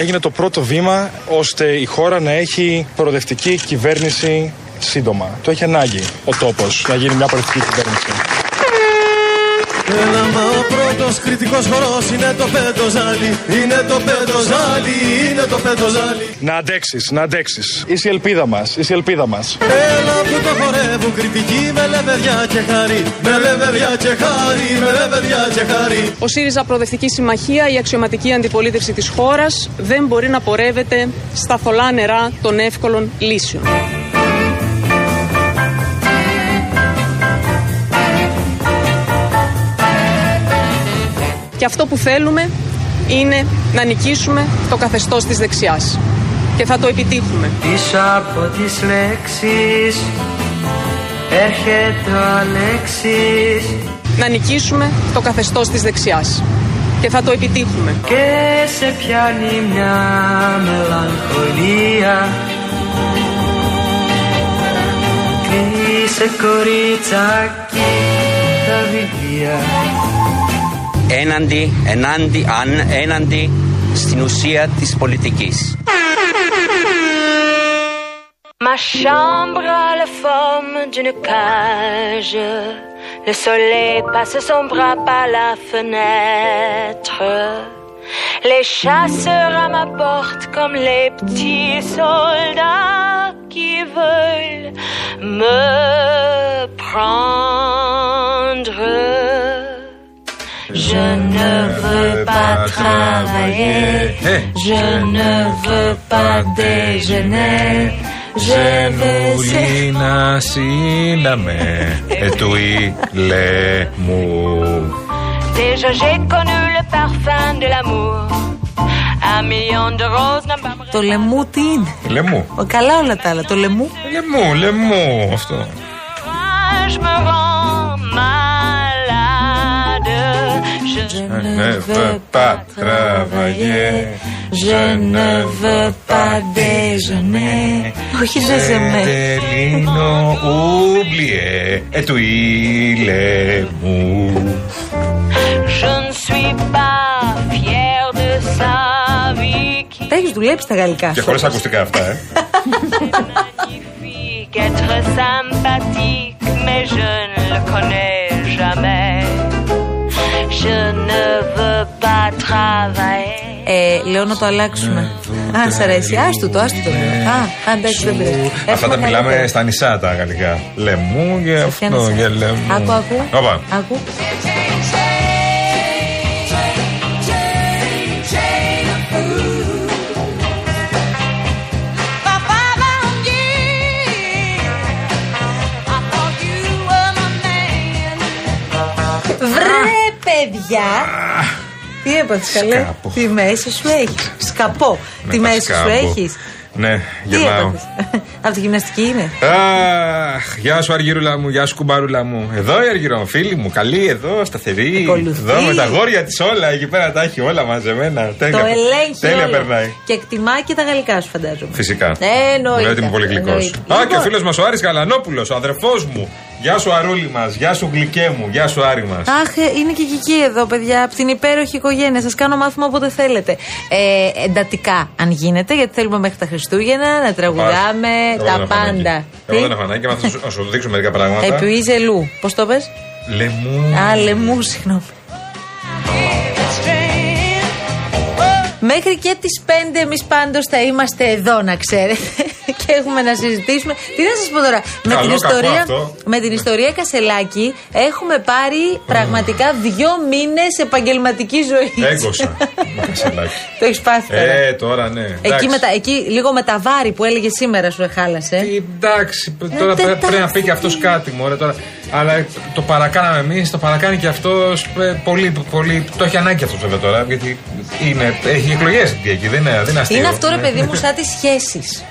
έγινε το πρώτο βήμα ώστε η χώρα να έχει προοδευτική κυβέρνηση σύντομα. Το έχει ανάγκη ο τόπος να γίνει μια προοδευτική κυβέρνηση. Έλα μα ο πρώτος κριτικός χορός είναι το πεντοζάλι Είναι το πεντοζάλι, είναι το πεντοζάλι Να αντέξεις, να αντέξεις. Είσαι η ελπίδα μας, είσαι η ελπίδα μας. Έλα που το χορεύουν κριτικοί με λεβεδιά και χάρη. Με λεβεδιά και χάρη, με λεβεδιά και χάρη. Ο ΣΥΡΙΖΑ Προοδευτική Συμμαχία, η αξιωματική αντιπολίτευση της χώρας δεν μπορεί να πορεύεται στα θολά νερά των εύκολων λύσεων. Και αυτό που θέλουμε είναι να νικήσουμε το καθεστώς της δεξιάς. Και θα το επιτύχουμε. Πίσω από τις λέξεις έρχεται ο Αλέξης Να νικήσουμε το καθεστώς της δεξιάς. Και θα το επιτύχουμε. και σε πιάνει μια μελαγχολία Κλείσε κοριτσάκι τα βιβλία έναντι, ενάντι, αν, έναντι στην ουσία της πολιτικής. Ma chambre a la forme d'une cage. Le soleil passe son bras par la fenêtre. Les chasseurs à ma porte comme les petits soldats qui veulent me prendre. Je ne veux pas travailler, je ne veux pas déjeuner. Je veux Ζενούλινα σύναμε ετουί λε μου. Déjà j'ai connu le parfum de l'amour. Un million de roses n'a pas me Το λεμού τι είναι. Λεμού. Ο, καλά όλα τα άλλα. Το λεμού. Λεμού, λεμού αυτό. Je Je ne veux pas travailler. Je ne veux pas déjeuner. Όχι δεν σε με. Τελίνο oublié ετουί λε μου. Je ne suis pas fière de sa vie qui Τα έχει δουλέψει τα γαλλικά. Και χωρίς ακουστικά αυτά, ε. magnifique, être sympathique, mais je ne le connais jamais. Ε, λέω να το αλλάξουμε. Α, σ' αρέσει. Άστο το, άστο το. Α, εντάξει, δεν πειράζει. Αυτά Έχουμε τα μιλάμε καλύτερα. στα νησά τα γαλλικά. Λεμού και Σε ποια αυτό νησιά; και λεμού. Άκου, άκου. Όπα. Άκου. Βρε, παιδιά! Τι έπαθες καλέ, Σκάπο. τη μέση σου έχεις. Σκαπό. Ναι, Τη τα μέση σου σκάμπο. έχεις. Ναι, Τι γεμάω. έπαθες; Από τη γυμναστική είναι. Αχ, γεια σου Αργυρούλα μου, γεια σου κουμπαρούλα μου. Εδώ η Αργυρό, φίλη μου, καλή εδώ, σταθερή. Ακολουθεί. Εδώ με τα γόρια της όλα, εκεί πέρα τα έχει όλα μαζεμένα. Τέλεια, Το ελέγχει τέλεια όλο. περνάει. Και εκτιμά και τα γαλλικά σου φαντάζομαι. Φυσικά. Ε, εννοείται. Λέω ότι είμαι πολύ γλυκός. Εννοείται. Α, και ο Λοιπόν. φίλος μας ο Άρης Γαλανόπουλος, ο αδερφός μου. Γεια σου Αρούλη μας, γεια σου Γλυκέ μου, γεια σου Άρη μας. Αχ, ε, είναι και εκεί εδώ, παιδιά, από την υπέροχη οικογένεια. Σας κάνω μάθημα όποτε θέλετε. Ε, εντατικά, αν γίνεται, γιατί θέλουμε μέχρι τα Χριστούγεννα να τραγουδάμε τα πάντα. Εγώ δεν έχω ανάγκη, να σου- να σου δείξω μερικά πράγματα. Επουίζε λου. Πώς το πες; Λεμού. Α, λεμού, συγγνώμη. Μέχρι και τις 5 εμείς πάντως θα είμαστε εδώ να ξέρετε και έχουμε να συζητήσουμε. Τι να σας πω τώρα, με Καλό, την, κακό ιστορία, αυτό. με την ιστορία Κασελάκη έχουμε πάρει πραγματικά δύο μήνες επαγγελματική ζωή. Έγκωσα. με κασελάκι. Το έχεις πάθει τώρα. Ε, τώρα ναι. Εκεί, εντάξει. με τα, εκεί λίγο με τα βάρη που έλεγε σήμερα σου εχάλασε. Εντάξει, τώρα πρέ- πρέπει να πει και αυτός κάτι μου. Τώρα. Αλλά το παρακάναμε εμείς, το παρακάνει και αυτός. Πολύ, πολύ. Το έχει ανάγκη αυτός βέβαια τώρα. Γιατί είναι, έχει εκλογές εκεί, δεν είναι, δεν είναι αστείο. Είναι αυτό ρε Ναι. παιδί μου σαν τις σχέσεις.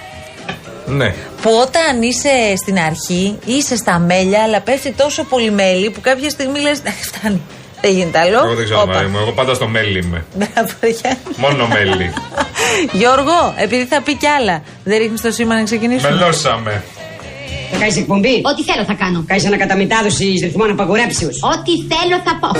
Ναι. Που όταν είσαι στην αρχή είσαι στα μέλια, αλλά πέφτει τόσο πολύ μέλι που κάποια στιγμή λες «Αχ, φτάνει. Δεν γίνεται άλλο. Εγώ δεν ξέρω, Όπα. Μαρή μου. Εγώ πάντα στο μέλι είμαι. Μπράβο, Γιάννη. Μόνο μέλι. Γιώργο, επειδή θα πει κι άλλα, δεν ρίχνεις το σήμα να ξεκινήσουμε. Μελώσαμε. Θα κάνεις εκπομπή; Ό,τι θέλω θα κάνω. Κάνεις ανακαταμετάδοση ρυθμών απαγορέψεως. Ό,τι θέλω θα πω.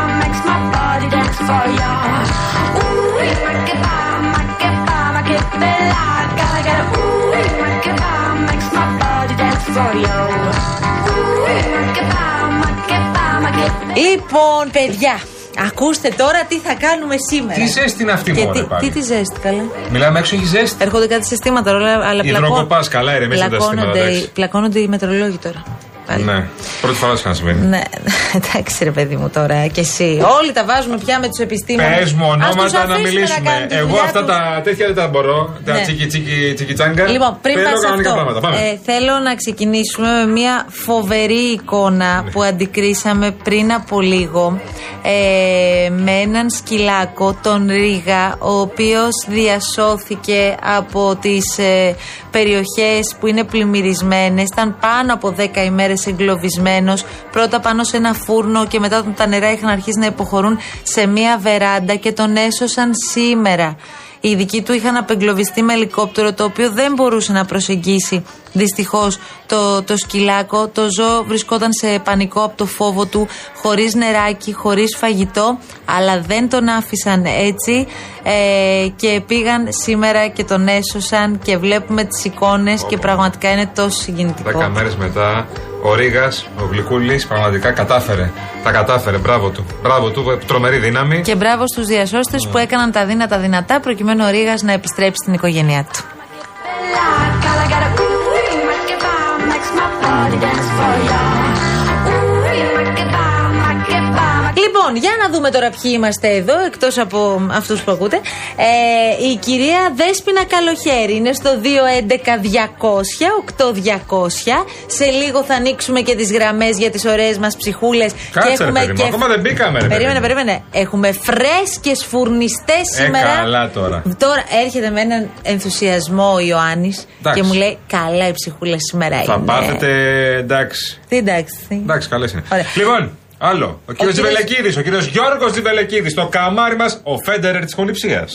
εντελώς. Λοιπόν, παιδιά, ακούστε τώρα τι θα κάνουμε σήμερα. Τι ζέστη είναι αυτή, Και μωρέ, τι, πάλι; τι τη ζέστη, καλά. Μιλάμε έξω, έχει ζέστη; Έρχονται κάτι συστήματα, αλλά, αλλά Υδροκοπάς, καλά, ηρεμήστε τα συστήματα, πλακώνονται, εντάξει. πλακώνονται οι μετρολόγοι τώρα. Πάλι. Ναι, πρώτη φορά σου συμβαίνει. Ναι, εντάξει ρε παιδί μου τώρα και εσύ. Όλοι τα βάζουμε πια με τους επιστήμονες. Πες μου ονόματα να μιλήσουμε. Εγώ αυτά τα τα τέτοια δεν τα μπορώ. Τα Ναι. τσίκι τσίκι τσίκι τσάγκα. Λοιπόν, πριν Θέλω πας σε κανονικά αυτό, πράγματα. Πάμε. ε, θέλω να ξεκινήσουμε με μια φοβερή εικόνα που αντικρίσαμε πριν από λίγο ε, με έναν σκυλάκο, τον Ρίγα, ο οποίος διασώθηκε από τις ε, περιοχές που είναι πλημμυρισμένες. Ήταν πάνω από 10 ημέρες εγκλωβισμένος, πρώτα πάνω σε ένα φούρνο και μετά όταν τα νερά είχαν αρχίσει να υποχωρούν σε μια βεράντα και τον έσωσαν σήμερα. Οι ειδικοί του είχαν απεγκλωβιστεί με ελικόπτερο το οποίο δεν μπορούσε να προσεγγίσει δυστυχώς το, το σκυλάκο. Το ζώο βρισκόταν σε πανικό από το φόβο του, χωρίς νεράκι, χωρίς φαγητό, αλλά δεν τον άφησαν έτσι ε, και πήγαν σήμερα και τον έσωσαν και βλέπουμε τις εικόνες και πραγματικά είναι τόσο συγκινητικό. Δέκα μέρε μετά, ο Ρίγα, ο Γλυκούλης, πραγματικά κατάφερε. Τα κατάφερε. Μπράβο του. Μπράβο του. Τρομερή δύναμη. Και μπράβο στους διασώστες που έκαναν τα δύνατα δυνατά προκειμένου ο Ρήγας να επιστρέψει στην οικογένειά του. Λοιπόν, για να δούμε τώρα ποιοι είμαστε εδώ, εκτός από αυτούς που ακούτε. Ε, η κυρία Δέσποινα Καλοχέρη είναι στο 211-200-8200. Σε λίγο θα ανοίξουμε και τις γραμμές για τις ωραίες μας ψυχούλες. Κάτσε, ρε παιδί μου, ακόμα δεν μπήκαμε, ρε παιδί Περίμενε, μου. περίμενε. Έχουμε φρέσκες φουρνιστές Ε, σήμερα. καλά τώρα. Τώρα έρχεται με έναν ενθουσιασμό ο Ιωάννης Εντάξει. και μου λέει: Καλά, η ψυχούλα σήμερα Θα είναι. πάθετε εντάξει. Τι εντάξει. Εντάξει, καλές είναι. Ωραία. Λοιπόν, άλλο. Ο κύριος κύριος- Τζιβελεκίδης, ο κύριος Γιώργος Τζιβελεκίδης, το καμάρι μας, ο Φέντερερ της χοληψία.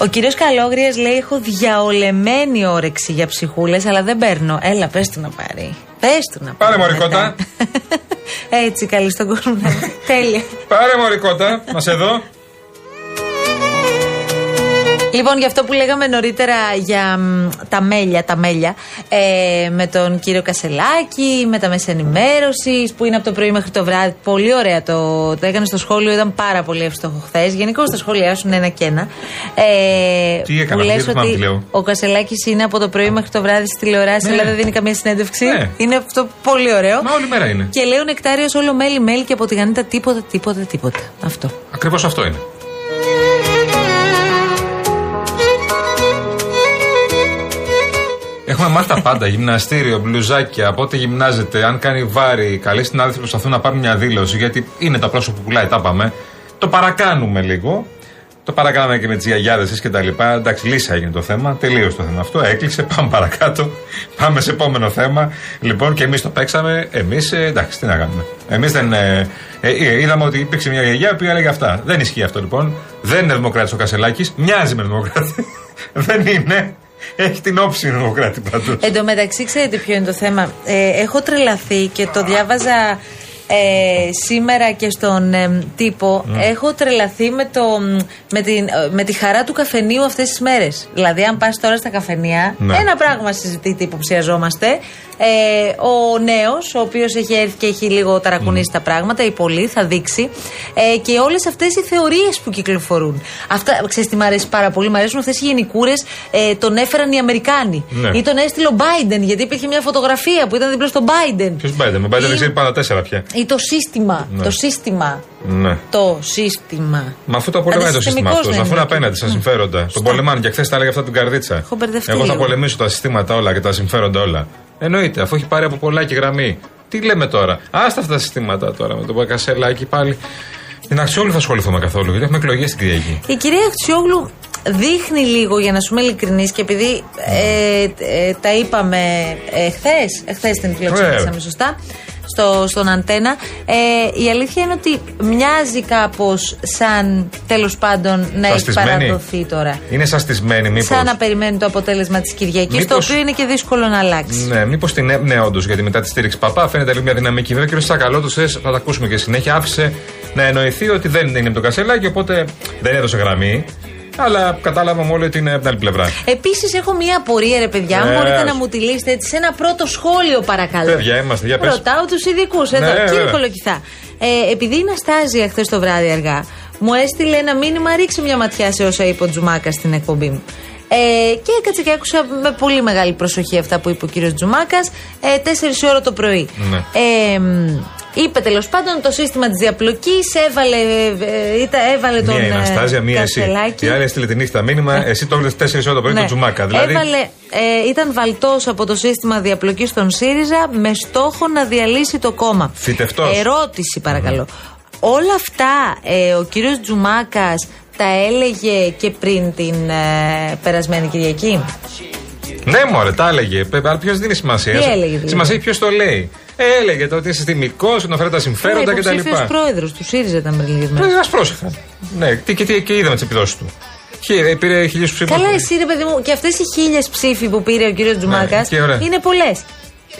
Ο κύριος Καλόγριας λέει: Έχω διαολεμένη όρεξη για ψυχούλες, αλλά δεν παίρνω. Έλα, πες του να πάρει. Πες του να πάρει. Πάρε μωρικότα. Έτσι, καλή στον κόσμο. να είναι. Τέλεια. Πάρε μωρικότα, να σε δω. Λοιπόν, για αυτό που λέγαμε νωρίτερα για μ, τα μέλια, τα μέλια ε, με τον κύριο Κασελάκη, με τα μέσα ενημέρωσης που είναι από το πρωί μέχρι το βράδυ. Πολύ ωραία το, το έκανε στο σχόλιο, ήταν πάρα πολύ εύστοχο χθες. Γενικώς τα σχόλιά σου είναι ένα και ένα. Ε, Τι έκανα, που γιατί λες δεν θυμάμαι ότι τι λέω. ο Κασελάκης είναι από το πρωί μέχρι το βράδυ στη τηλεοράση, Ναι. αλλά δεν δίνει καμία συνέντευξη. Ναι. Είναι αυτό πολύ ωραίο. Μα όλη μέρα είναι. Και λέει ο Νεκτάριος όλο μέλι, μέλι και από τη Γανίτα τίποτα, τίποτα, τίποτα. Αυτό. Ακριβώς αυτό είναι. Έχουμε μάθει τα πάντα. Γυμναστήριο, μπλουζάκια, πότε γυμνάζεται, αν κάνει βάρη. Καλοί συνάδελφοι προσπαθούν να πάρουν μια δήλωση, γιατί είναι τα πρόσωπα που πουλάει, τα είπαμε. Το παρακάνουμε λίγο. Το παρακάναμε και με τις γιαγιάδες και τα λοιπά. Εντάξει, λύσα έγινε το θέμα. Τελείωσε το θέμα αυτό. Έκλεισε. Πάμε παρακάτω. Πάμε σε επόμενο θέμα. Λοιπόν, και εμείς το παίξαμε. Εμείς, εντάξει, τι να κάνουμε. Εμείς δεν. Ε, ε, είδαμε ότι υπήρξε μια γιαγιά που έλεγε αυτά. Δεν ισχύει αυτό λοιπόν. Δεν είναι δημοκράτης ο Κασελάκης. Μοιάζει με δημοκράτης. δεν είναι. Έχει την όψη δημοκράτη πάντως. Εν τω μεταξύ, ξέρετε ποιο είναι το θέμα. Ε, έχω τρελαθεί και το διάβαζα ε, σήμερα και στον ε, τύπο. Έχω τρελαθεί με, το, με, την, ε, με τη χαρά του καφενείου αυτές τις μέρες. Δηλαδή, αν πας τώρα στα καφενεία, Ναι. ένα πράγμα συζητείτε, υποψιαζόμαστε. Ε, ο νέος, ο οποίος έχει έρθει και έχει λίγο ταρακουνήσει τα πράγματα, ή πολύ, θα δείξει. Ε, και όλες αυτές οι θεωρίες που κυκλοφορούν. Αυτά, ξέρεις τι μ' αρέσει πάρα πολύ, μ' αρέσουν αυτές οι γενικούρες. Ε, τον έφεραν οι Αμερικάνοι. Ναι. Ή τον έστειλε ο Biden, γιατί υπήρχε μια φωτογραφία που ήταν δίπλα στον Biden. Ποιος Biden, με Biden Ή- δεν ξέρει πάντα τέσσερα πια. Ή το σύστημα. Ναι. Το σύστημα. Ναι. Το σύστημα. Μα αφού το πολεμάει το σύστημα Αντισυστημικός αυτός, δεν αφού είναι είναι. απέναντι στα συμφέροντα. Τον πολεμάνε και χθες τα έλεγε αυτά την καρδίτσα. Έχω μπερδευτεί Εγώ θα λίγο. πολεμήσω τα συστήματα όλα και τα συμφέροντα όλα. Εννοείται, αφού έχει πάρει από πολλά και γραμμή. Τι λέμε τώρα; Άστα αυτά τα συστήματα τώρα με τον Μπακασελάκη πάλι. Την Αξιόλου θα ασχοληθούμε καθόλου, γιατί έχουμε εκλογές την Κυριακή. Η κυρία Αξιόγλου δείχνει λίγο, για να σου είμαι ειλικρινή, και επειδή ε, ε, τα είπαμε εχθέ, εχθέ την φιλοξενήσαμε Βέβαια. σωστά, στο, στον Αντένα. Ε, η αλήθεια είναι ότι μοιάζει κάπως σαν τέλος πάντων να έχει Σαστισμένη. παραδοθεί τώρα. Είναι σαστισμένη, μήπως. Σαν να περιμένει το αποτέλεσμα της Κυριακής, το Μήπως- οποίο είναι και δύσκολο να αλλάξει. Ναι, μήπως την έμεινε όντως, γιατί μετά τη στήριξη Παπά φαίνεται λίγο μια δυναμική. Βέβαια, ο κ. Σακαλώτο, θα τα ακούσουμε και συνέχεια, άφησε να εννοηθεί ότι δεν είναι με τον Κασελάκη, οπότε δεν έδωσε γραμμή. Αλλά κατάλαβαμε όλοι ότι είναι από την άλλη πλευρά. Επίσης, έχω μία απορία, ρε παιδιά. Αν Ναι, μπορείτε ας. να μου τη λύσετε έτσι σε ένα πρώτο σχόλιο, παρακαλώ. Παιδιά, είμαστε, για πες. Ρωτάω τους ειδικούς. Εδώ, Ναι, κύριε βέβαια. Κολοκυθά. Ε, επειδή η Ναστάζια χθες το βράδυ αργά μου έστειλε ένα μήνυμα, ρίξε μια ματιά σε όσα είπε ο Τζουμάκα στην εκπομπή μου. Ε, και έκατσα και άκουσα με πολύ μεγάλη προσοχή αυτά που είπε ο κύριος Τζουμάκας. Ε, 4 ώρα το πρωί. Ναι. Ε, μ, είπε τέλος πάντων το σύστημα της διαπλοκής, έβαλε, ε, ήταν- έβαλε τον. Μία η ε, Αναστάζια, μία εσύ. Κασελάκη. Η άλλη έστειλε την νύχτα μήνυμα, εσύ το έβλεπε 4 ώρα το πρωί Ναι. του Τζουμάκα. Δηλαδή, Έβαλε, ε, ήταν βαλτός από το σύστημα διαπλοκής στον ΣΥΡΙΖΑ με στόχο να διαλύσει το κόμμα. Φυτευτός. Ερώτηση, παρακαλώ. Όλα αυτά ε, ο κύριος Τζουμάκας τα έλεγε και πριν την ε, περασμένη Κυριακή; ναι, μωρέ, τα έλεγε. Πε- Αλλά ποιος δίνει σημασία; Τι έλεγε, δηλαδή; Σημασία έχει ποιος το λέει; Ε, έλεγε το ότι είναι συστημικό, ότι αναφέρει τα συμφέροντα κτλ. Υποψήφιος πρόεδρος του ΣΥΡΙΖΑ ήταν πριν λίγες μέρες. Ε, ας πρόσεχαν. Ναι, τι- και, τι- και είδαμε τις επιδόσεις του. Χι- Πήρε χιλιού ψήφους. Καλά, εσύ ρε παιδί μου, και αυτές οι χίλιες ψήφοι που πήρε ο κύριος Τζουμάκα Ναι, και ωραία. είναι πολλές.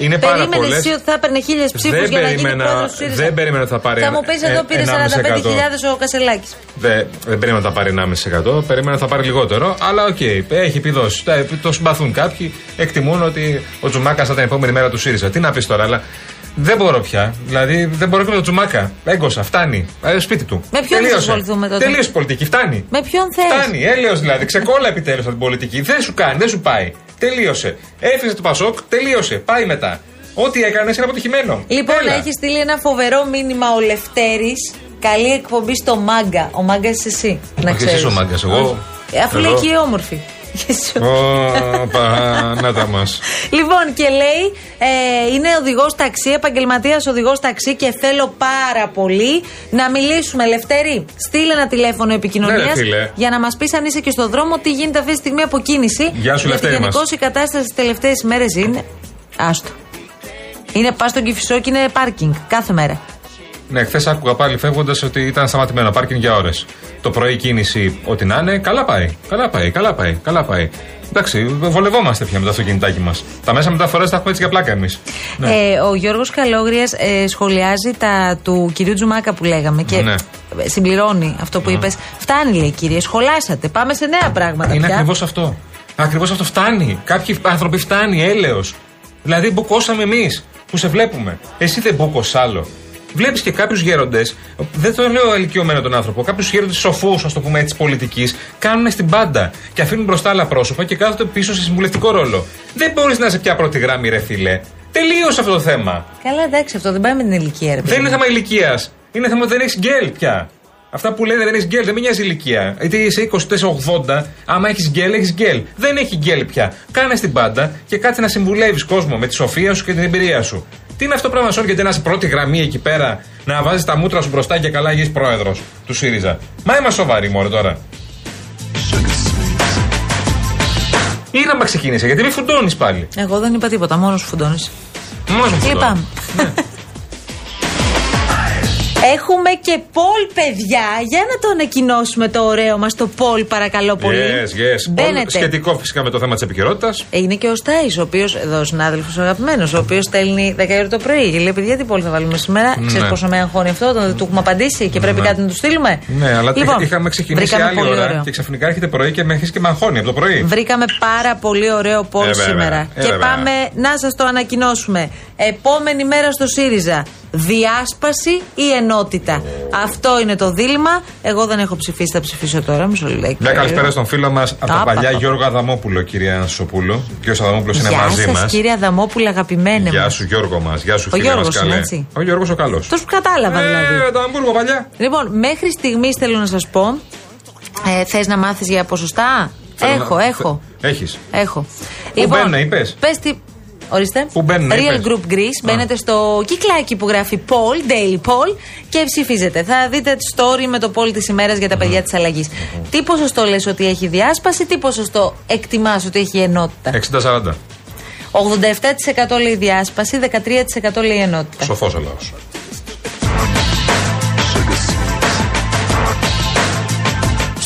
Είναι πάρα Περίμενες πολλές. εσύ ότι θα έπαιρνε χίλιες ψήφους Δεν για να γίνει περίμενα- πρόεδρος του ΣΥΡΙΖΑ; δεν περίμενα ότι θα πάρει Θα ένα- μου πεις εδώ ε, πήρε 1,5%. 45.000 ο Κασελάκης. Δεν, δεν περίμενα να τα πάρει 1,5%. Περίμενα να θα πάρει λιγότερο. Αλλά οκ, έχει επιδόσεις. Τα- Τον συμπαθούν κάποιοι. Εκτιμούν ότι ο Τζουμάκας θα ήταν η επόμενη μέρα του ΣΥΡΙΖΑ. Τι να πεις τώρα, αλλά δεν μπορώ πια. Δηλαδή δεν μπορώ και με τον Τζουμάκα. Έσκασα, φτάνει. Ε, σπίτι του. Με ποιον θα Τελείωσε. ασχοληθούμε τότε; Τελείωσε η πολιτική, φτάνει. Με ποιον θες; Φτάνει, έλεος δηλαδή. Ξεκόλλα επιτέλους από την πολιτική. Δεν σου κάνει, δεν σου πάει. Τελείωσε. Έφυγε το Πασόκ, τελείωσε. Πάει μετά. Ό,τι έκανες είναι αποτυχημένο. Λοιπόν, Έλα. έχεις στείλει ένα φοβερό μήνυμα ο Λευτέρης. Καλή εκπομπή στο Μάγκα. Ο Μάγκας είσαι εσύ. Να Όχι, εσύ ξέρεις. είσαι ο Μάγκας, εγώ- Όχι. Ε, Αφού εγώ- λέει και η όμορφη. Εσύ. Ω, Πανάτα μας. Λοιπόν, και λέει, ε, είναι οδηγός ταξί, επαγγελματίας οδηγός ταξί και θέλω πάρα πολύ να μιλήσουμε. Λευτέρη, στείλε ένα τηλέφωνο επικοινωνίας Ναι, ρε, φίλε. για να μας πεις αν είσαι και στον δρόμο τι γίνεται αυτή τη στιγμή από κίνηση. Γεια σου, Γιατί Λευτέρη μας. γενικώ η κατάσταση τις τελευταίες μέρες είναι. Άστο. Είναι πας στον Κυφισό και είναι πάρκινγκ κάθε μέρα. Ναι, χθες άκουγα πάλι φεύγοντας ότι ήταν σταματημένο πάρκινγκ για ώρες. Το πρωί κίνηση, ό,τι να είναι, καλά πάει. Καλά πάει, καλά πάει, καλά πάει. Εντάξει, βολευόμαστε πια με το αυτοκινητάκι μας. Τα μέσα μεταφοράς τα έχουμε έτσι για πλάκα εμείς. Ναι. Ε, ο Γιώργος Καλόγριας ε, σχολιάζει τα του κυρίου Τζουμάκα που λέγαμε και Ναι. συμπληρώνει αυτό που είπες. Φτάνει, λέει κύριε, σχολάσατε. Πάμε σε νέα πράγματα. Είναι πια. ακριβώς αυτό. Ακριβώς αυτό φτάνει. Κάποιοι άνθρωποι φτάνει, έλεος. Δηλαδή, μπουκώσαμε εμείς που σε βλέπουμε. Εσύ δεν μπούκωσες άλλο. Βλέπεις και κάποιους γέροντες, δεν το λέω ηλικιωμένο τον άνθρωπο, κάποιους γέροντες σοφούς, ας το πούμε έτσι, πολιτικής, κάνουν στην πάντα και αφήνουν μπροστά άλλα πρόσωπα και κάθονται πίσω σε συμβουλευτικό ρόλο. Δεν μπορείς να είσαι πια πρώτη γραμμή, ρε φίλε. Τελείωσε αυτό το θέμα. Καλά, εντάξει, αυτό δεν πάει με την ηλικία, ρε παιδί. Δεν είναι θέμα ηλικίας. Είναι θέμα ότι δεν έχεις γκέλ πια. Αυτά που λένε δεν έχεις γκέλ, δεν με νοιάζει η ηλικία. Είτε είσαι 24-80, άμα έχεις γκέλ, έχεις γκέλ. Δεν έχει γκέλ πια. Κάνε στην πάντα και κάτσε να συμβουλεύεις κόσμο με τη σοφία σου και την εμπειρία σου. Τι είναι αυτό το πράγμα, Σόρ, γιατί να είσαι πρώτη γραμμή εκεί πέρα, να βάζεις τα μούτρα σου μπροστά και καλά γίνει πρόεδρος του ΣΥΡΙΖΑ. Μα είμαστε σοβαροί, μωρέ τώρα. Ήρεμα ξεκίνησε, γιατί μη φουντώνεις πάλι. Εγώ δεν είπα τίποτα, μόνος σου φουντώνεις. Μόνος μου φουντώνεις. Λυπάμαι. Έχουμε και Πολ, παιδιά. Για να το ανακοινώσουμε το ωραίο μας το Πολ, παρακαλώ πολύ. Yes, yes. Μπαίνετε. Όλο Σχετικό φυσικά με το θέμα της επικαιρότητας. Ε, Είναι και ο Στάις, ο οποίος, εδώ συνάδελφος αγαπημένος, ο οποίος στέλνει 10 ώρα το πρωί. Και λέει: Παιδιά, τι πόλη θα βάλουμε σήμερα; Ναι. Ξέρεις πόσο με αγχώνει αυτό, όταν δεν του έχουμε απαντήσει και πρέπει Ναι. κάτι να του στείλουμε; Ναι, αλλά Λοιπόν, είχαμε ξεκινήσει βρήκαμε άλλη πολύ ώρα ωραίο. και ξαφνικά έρχεται πρωί και με έχει και μαγχώνει από το πρωί. Βρήκαμε πάρα πολύ ωραίο Πολ Ε, βέβαια. σήμερα. Ε, και βέβαια. πάμε να σας το ανακοινώσουμε. Επόμενη μέρα στο ΣΥΡΙΖΑ. Διάσπαση ή ενότητα. Αυτό είναι το δίλημα. Εγώ δεν έχω ψηφίσει, θα ψηφίσω τώρα. Μισό λεπτό. Μια καλησπέρα στον φίλο μας από τα Άπα, παλιά άπα. Γιώργο Αδαμόπουλο, κυρία Σοπούλου. Ο κύριο Αδαμόπουλος είναι Γεια μαζί σας, μας. κύριε Αδαμόπουλε, αγαπημένε Γεια μου. σου, Γιώργο μας. Γεια σου, Ο φίλε μας, Γιώργος είναι, καλέ. έτσι. Ο Γιώργος ο καλός. Αυτός που κατάλαβα δηλαδή. Ε, το Αμβούργο παλιά. Λοιπόν, μέχρι στιγμής θέλω να σας πω. Ε, Θες να μάθεις για ποσοστά; Θέλω έχω, να- έχω. Έχεις. Έχω. Λοιπόν, μπαίνουνε, είπες; Πες τι. Ορίστε. Πού μπαίνουνε, Real είπες; Group Greece. Μπαίνετε στο κυκλάκι που γράφει Paul, Daily Paul και ψηφίζετε. Θα δείτε τη story με το Paul της ημέρας για τα παιδιά της αλλαγής. Τι ποσοστό λες ότι έχει διάσπαση, τι ποσοστό εκτιμάς ότι έχει ενότητα; 60-40. 87% λέει διάσπαση, 13% λέει ενότητα. Σοφός ο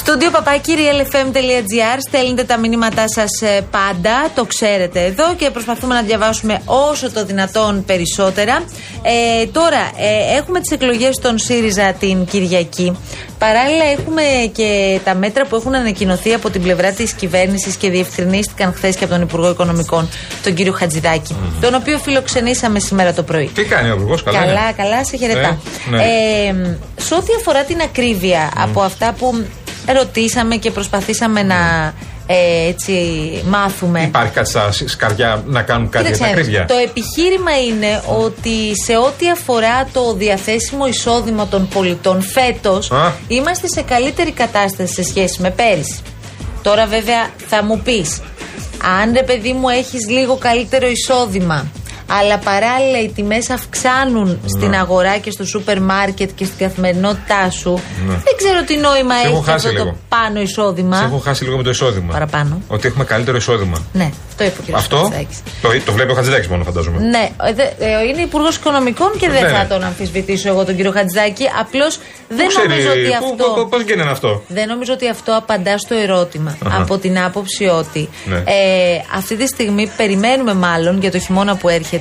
λαό. Στούντιο παπάκι realfm.gr Στέλνετε τα μηνύματά σας πάντα, το ξέρετε εδώ και προσπαθούμε να διαβάσουμε όσο το δυνατόν περισσότερα. Ε, τώρα, ε, έχουμε τις εκλογές των ΣΥΡΙΖΑ την Κυριακή. Παράλληλα, έχουμε και τα μέτρα που έχουν ανακοινωθεί από την πλευρά της κυβέρνησης και διευκρινίστηκαν χθες και από τον Υπουργό Οικονομικών, τον κύριο Χατζηδάκη, τον οποίο φιλοξενήσαμε σήμερα το πρωί. Τι κάνει ο Υπουργός, καλά. Καλά, είναι; καλά, σε χαιρετά. Ναι, ναι. Ε, σε ό,τι αφορά την ακρίβεια από αυτά που ρωτήσαμε και προσπαθήσαμε να ε, έτσι μάθουμε. Υπάρχει κάτι στα σκαριά να κάνουν κάτι για τα Κοίταξε, ακρίβεια. το επιχείρημα είναι ότι σε ό,τι αφορά το διαθέσιμο εισόδημα των πολιτών φέτος Α. είμαστε σε καλύτερη κατάσταση σε σχέση με πέρυσι. Τώρα βέβαια θα μου πεις, αν ρε παιδί μου έχεις λίγο καλύτερο εισόδημα αλλά παράλληλα οι τιμές αυξάνουν στην αγορά και στο σούπερ μάρκετ και στην καθημερινότητά σου Ναι. δεν ξέρω τι νόημα Σε έχω έχει χάσει αυτό το λίγο. πάνω εισόδημα. Σε έχω χάσει λίγο με το εισόδημα. Παραπάνω. Ότι έχουμε καλύτερο εισόδημα. Ναι, αυτό είπε ο κ. Αυτό Χατζηδάκης. το, το βλέπει ο Χατζηδάκη μόνο, φαντάζομαι. Ναι, ε, δε- ε, είναι υπουργός Οικονομικών και δεν Ναι, θα ναι. τον αμφισβητήσω εγώ τον κύριο Χατζηδάκη. Απλώς δεν Πού νομίζω ότι αυτό. Πώς γίνεται αυτό; Δεν νομίζω ότι αυτό απαντά στο ερώτημα. Αχα. Από την άποψη ότι Ναι. ε, αυτή τη στιγμή περιμένουμε μάλλον για το χειμώνα που έρχεται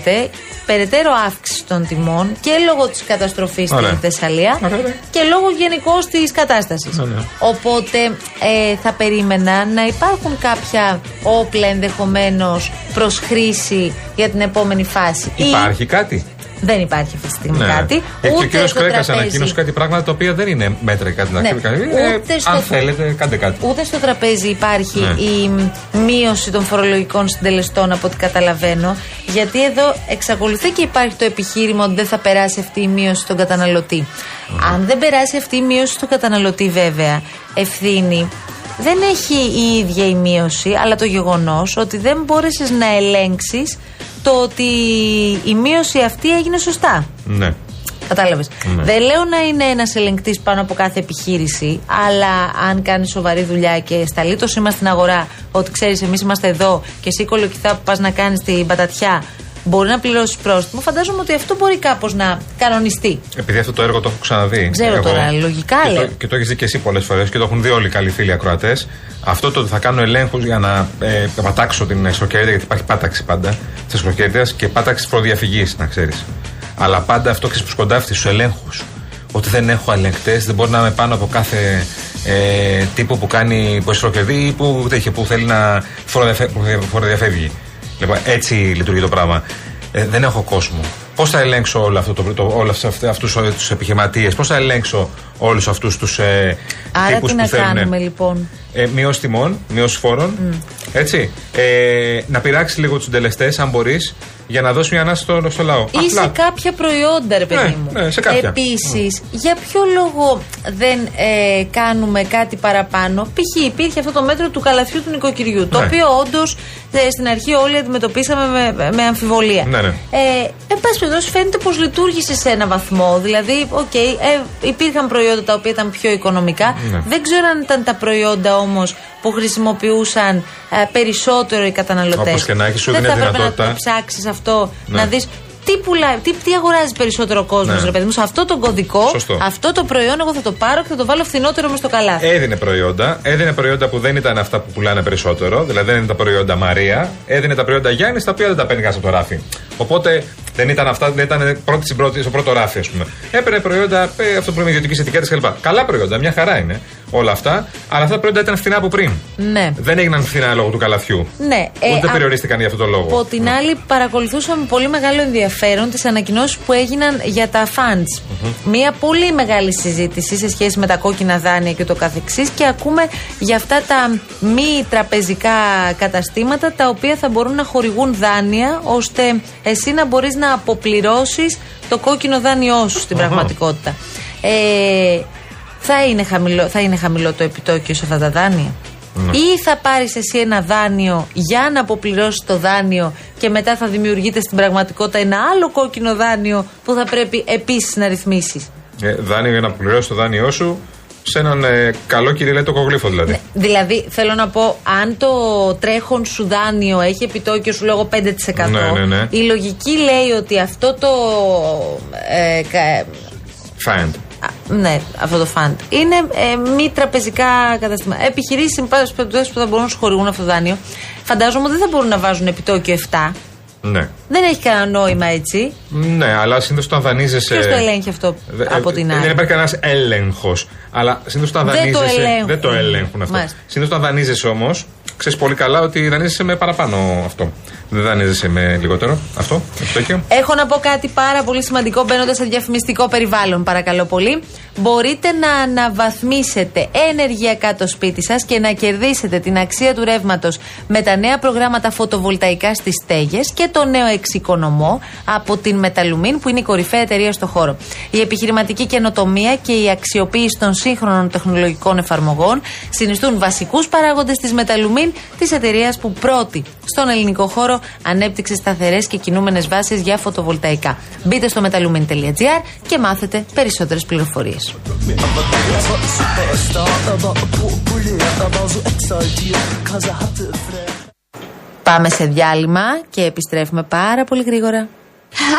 περαιτέρω αύξηση των τιμών και λόγω της καταστροφής Ωραία. στη Θεσσαλία Ωραία. και λόγω γενικώ της κατάστασης. Ναι, ναι. Οπότε ε, θα περίμενα να υπάρχουν κάποια όπλα ενδεχομένως προς χρήση για την επόμενη φάση. Ή Υπάρχει κάτι; Δεν υπάρχει αυτή τη στιγμή Ναι. κάτι. Ε, και ο Ούτε κύριος στο Κρέκας τραπέζι. ανακοίνωσε κάτι πράγματα τα οποία δεν είναι μέτρα ή κάτι να Ναι. κάνει. Είναι, Ούτε στο- Αν θέλετε, κάντε κάτι. Ούτε στο τραπέζι υπάρχει Ναι. η μ, μείωση των φορολογικών συντελεστών από ό,τι καταλαβαίνω. Γιατί εδώ εξακολουθεί και υπάρχει το επιχείρημα ότι δεν θα περάσει αυτή η μείωση στον καταναλωτή. Αν δεν περάσει αυτή η μείωση στον καταναλωτή, βέβαια, ευθύνη δεν έχει η ίδια η μείωση, αλλά το γεγονός ότι δεν μπόρεσες να ελέγξεις το ότι η μείωση αυτή έγινε σωστά. Ναι. Κατάλαβες. Ναι. Δεν λέω να είναι ένας ελεγκτής πάνω από κάθε επιχείρηση, αλλά αν κάνεις σοβαρή δουλειά και σταλεί το σήμα στην αγορά ότι ξέρεις, εμείς είμαστε εδώ και εσύ κολοκυθά που πας να κάνεις την πατατιά, μπορεί να πληρώσει πρόστιμο. Φαντάζομαι ότι αυτό μπορεί κάπως να κανονιστεί. Επειδή αυτό το έργο το έχω ξαναδεί. Ξέρω τώρα, λογικά και λέω. το, και το έχεις δει και εσύ πολλές φορές και το έχουν δει όλοι οι καλοί φίλοι ακροατές. Αυτό το ότι θα κάνω ελέγχους για να ε, πατάξω την εσωκέρδεια, γιατί υπάρχει πάταξη πάντα της εσωκέρδεια και πάταξη φοροδιαφυγή, να ξέρεις. Αλλά πάντα αυτό ξέρεις που σκοντάφτει στου ελέγχους. Ότι δεν έχω ελεγκτές, δεν μπορεί να είμαι πάνω από κάθε ε, τύπο που κάνει που εσωκερδεί ή που, τέτοιο, που θέλει να φοροδιαφε- φοροδιαφεύγει. Λοιπόν, έτσι λειτουργεί το πράγμα. Ε, δεν έχω κόσμο. Πώς θα ελέγξω όλο αυτό το, το, όλους αυτούς τους επιχειρηματίες, πώς θα ελέγξω όλους αυτούς τους ε, Άρα τύπους τι που να θέλουν κάνουμε λοιπόν; ε, μείωση τιμών, μείωση φόρων. Έτσι. Ε, να πειράξει λίγο τους συντελεστές, αν μπορείς, για να δώσει μια ανάση στο, στο λαό. Ή σε κάποια προϊόντα, ρε παιδί Ναι, μου. ναι, σε κάποια. Επίσης, για ποιο λόγο δεν ε, κάνουμε κάτι παραπάνω; Π.χ. υπήρχε αυτό το μέτρο του καλαθιού του νοικοκυριού. Το Ναι. οποίο όντως στην αρχή όλοι αντιμετωπίσαμε με, με αμφιβολία. Ναι, ναι. Ε, εν πάση περιπτώσει, φαίνεται πως λειτούργησε σε ένα βαθμό. Δηλαδή, οκ, ε, υπήρχαν προϊόντα τα οποία ήταν πιο οικονομικά. Ναι. Δεν ξέρω αν ήταν τα προϊόντα όμως που χρησιμοποιούσαν ε, περισσότερο οι καταναλωτές. Όπως και να έχεις, σου Δεν δίνει θα έπρεπε να δυνατότητα. το ψάξεις αυτό, Ναι. να δεις τι, πουλάει, τι, τι αγοράζει περισσότερο ο κόσμος, Ναι. ρε παιδί μου. Σε αυτό το κωδικό, Σωστό. αυτό το προϊόν, εγώ θα το πάρω και θα το βάλω φθηνότερο μες στο καλάθι. Έδινε προϊόντα. Έδινε προϊόντα που δεν ήταν αυτά που πουλάνε περισσότερο. Δηλαδή δεν είναι τα προϊόντα Μαρία. Έδινε τα προϊόντα Γιάννης τα οποία δεν τα παίρνει κανένα από το ράφι. Οπότε δεν ήταν αυτά, δεν ήταν πρώτη στην πρώτη, στο πρώτο ράφι, ας πούμε. Έπαιρνε προϊόντα, ε, αυτό που λέμε ιδιωτική ετικέτα κλπ. Καλά προϊόντα, μια χαρά είναι όλα αυτά. Αλλά αυτά τα προϊόντα ήταν φθηνά από πριν. Ναι. Δεν έγιναν φθηνά λόγω του καλαθιού. Ναι. Ούτε α- περιορίστηκαν για αυτόν τον λόγο. Από την άλλη, παρακολουθούσα με πολύ μεγάλο ενδιαφέρον τις ανακοινώσεις που έγιναν για τα funds. Μία πολύ μεγάλη συζήτηση σε σχέση με τα κόκκινα δάνεια και το καθεξής και ακούμε για αυτά τα μη τραπεζικά καταστήματα τα οποία θα μπορούν να χορηγούν δάνεια ώστε εσύ να μπορείς να αποπληρώσεις το κόκκινο δάνειό σου στην πραγματικότητα. Ε, θα, είναι χαμηλό, θα είναι χαμηλό το επιτόκιο σε αυτά τα δάνεια; Ή θα πάρεις εσύ ένα δάνειο για να αποπληρώσεις το δάνειο και μετά θα δημιουργείται στην πραγματικότητα ένα άλλο κόκκινο δάνειο που θα πρέπει επίσης να ρυθμίσεις; Ε, δάνειο για να πληρώσεις το δάνειό σου σε έναν ε, καλό κυριλέτο κογλίφο δηλαδή. Δηλαδή, θέλω να πω, αν το τρέχον σου δάνειο έχει επιτόκιο σου λόγω 5%, Ναι, ναι, ναι. η λογική λέει ότι αυτό το. Ε, κα- Fine. Α, Ναι, αυτό το φαντ. Είναι ε, μη τραπεζικά καταστήματα. Επιχειρήσεις, εν πάση περιπτώσει, που θα μπορούν να σου χορηγούν αυτό το δάνειο. Φαντάζομαι ότι δεν θα μπορούν να βάζουν επιτόκιο 7. Ναι. Δεν έχει κανένα νόημα έτσι. Ναι, αλλά συνήθως όταν δανείζεσαι. Ποιος το ελέγχει αυτό Δε- από ε, την Δεν άλλη. υπάρχει κανένας έλεγχος. Αλλά συνήθως όταν Δεν το δανείζεσαι. ελέγχουν. Δεν το ελέγχουν αυτό. Μάλιστα. Συνήθως όταν δανείζεσαι όμως, ξέρεις πολύ καλά ότι δανείζεσαι με παραπάνω αυτό. Δεν δανείζεσαι με λιγότερο. Αυτό. Επιτόκιο. Έχω να πω κάτι πάρα πολύ σημαντικό μπαίνοντας σε διαφημιστικό περιβάλλον, παρακαλώ πολύ. Μπορείτε να αναβαθμίσετε ενεργειακά το σπίτι σας και να κερδίσετε την αξία του ρεύματος με τα νέα προγράμματα φωτοβολταϊκά στις στέγες και το νέο εξοικονομό από την Μεταλουμίν, που είναι η κορυφαία εταιρεία στο χώρο. Η επιχειρηματική καινοτομία και η αξιοποίηση των σύγχρονων τεχνολογικών εφαρμογών συνιστούν βασικούς παράγοντες της Μεταλουμίν, της εταιρείας που πρώτη στον ελληνικό χώρο ανέπτυξε σταθερές και κινούμενες βάσεις για φωτοβολταϊκά. Μπείτε στο metalumin.gr και μάθετε περισσότερες πληροφορίες. Πάμε σε διάλειμμα και επιστρέφουμε πάρα πολύ γρήγορα.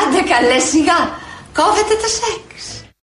Άντε καλέ σιγά. Κόβεται το σεξ.